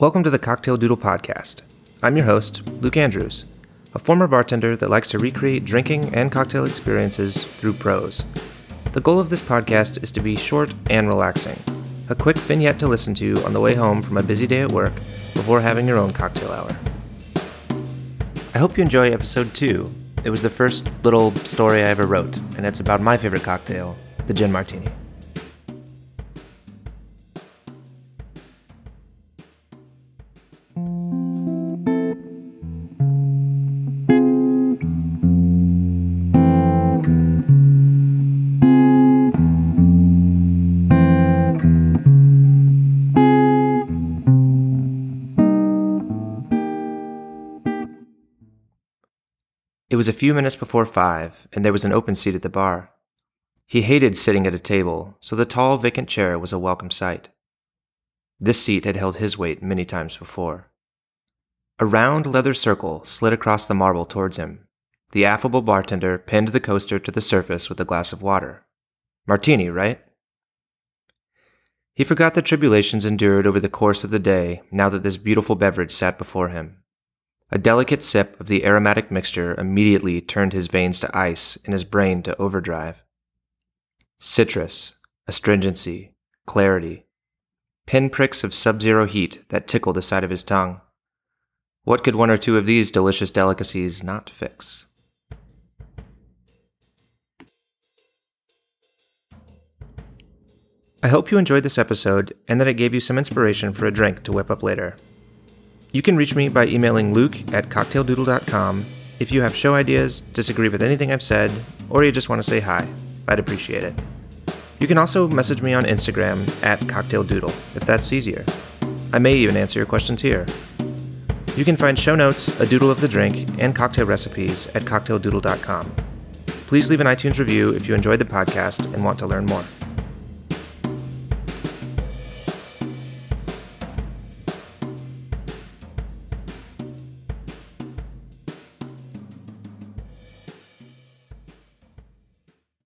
Welcome to the Cocktail Doodle Podcast. I'm your host, Luke Andrews, a former bartender that likes to recreate drinking and cocktail experiences through prose. The goal of this podcast is to be short and relaxing, a quick vignette to listen to on the way home from a busy day at work before having your own cocktail hour. I hope you enjoy episode 2. It was the first little story I ever wrote, and it's about my favorite cocktail, the gin martini. It was a few minutes before five, and there was an open seat at the bar. He hated sitting at a table, so the tall, vacant chair was a welcome sight. This seat had held his weight many times before. A round leather circle slid across the marble towards him. The affable bartender pinned the coaster to the surface with a glass of water. Martini, right? He forgot the tribulations endured over the course of the day now that this beautiful beverage sat before him. A delicate sip of the aromatic mixture immediately turned his veins to ice and his brain to overdrive. Citrus, astringency, clarity, pinpricks of sub zero heat that tickled the side of his tongue. What could one or two of these delicious delicacies not fix? I hope you enjoyed this episode and that it gave you some inspiration for a drink to whip up later. You can reach me by emailing luke at cocktaildoodle.com if you have show ideas, disagree with anything I've said, or you just want to say hi. I'd appreciate it. You can also message me on Instagram at cocktaildoodle if that's easier. I may even answer your questions here. You can find show notes, a doodle of the drink, and cocktail recipes at cocktaildoodle.com. Please leave an iTunes review if you enjoyed the podcast and want to learn more.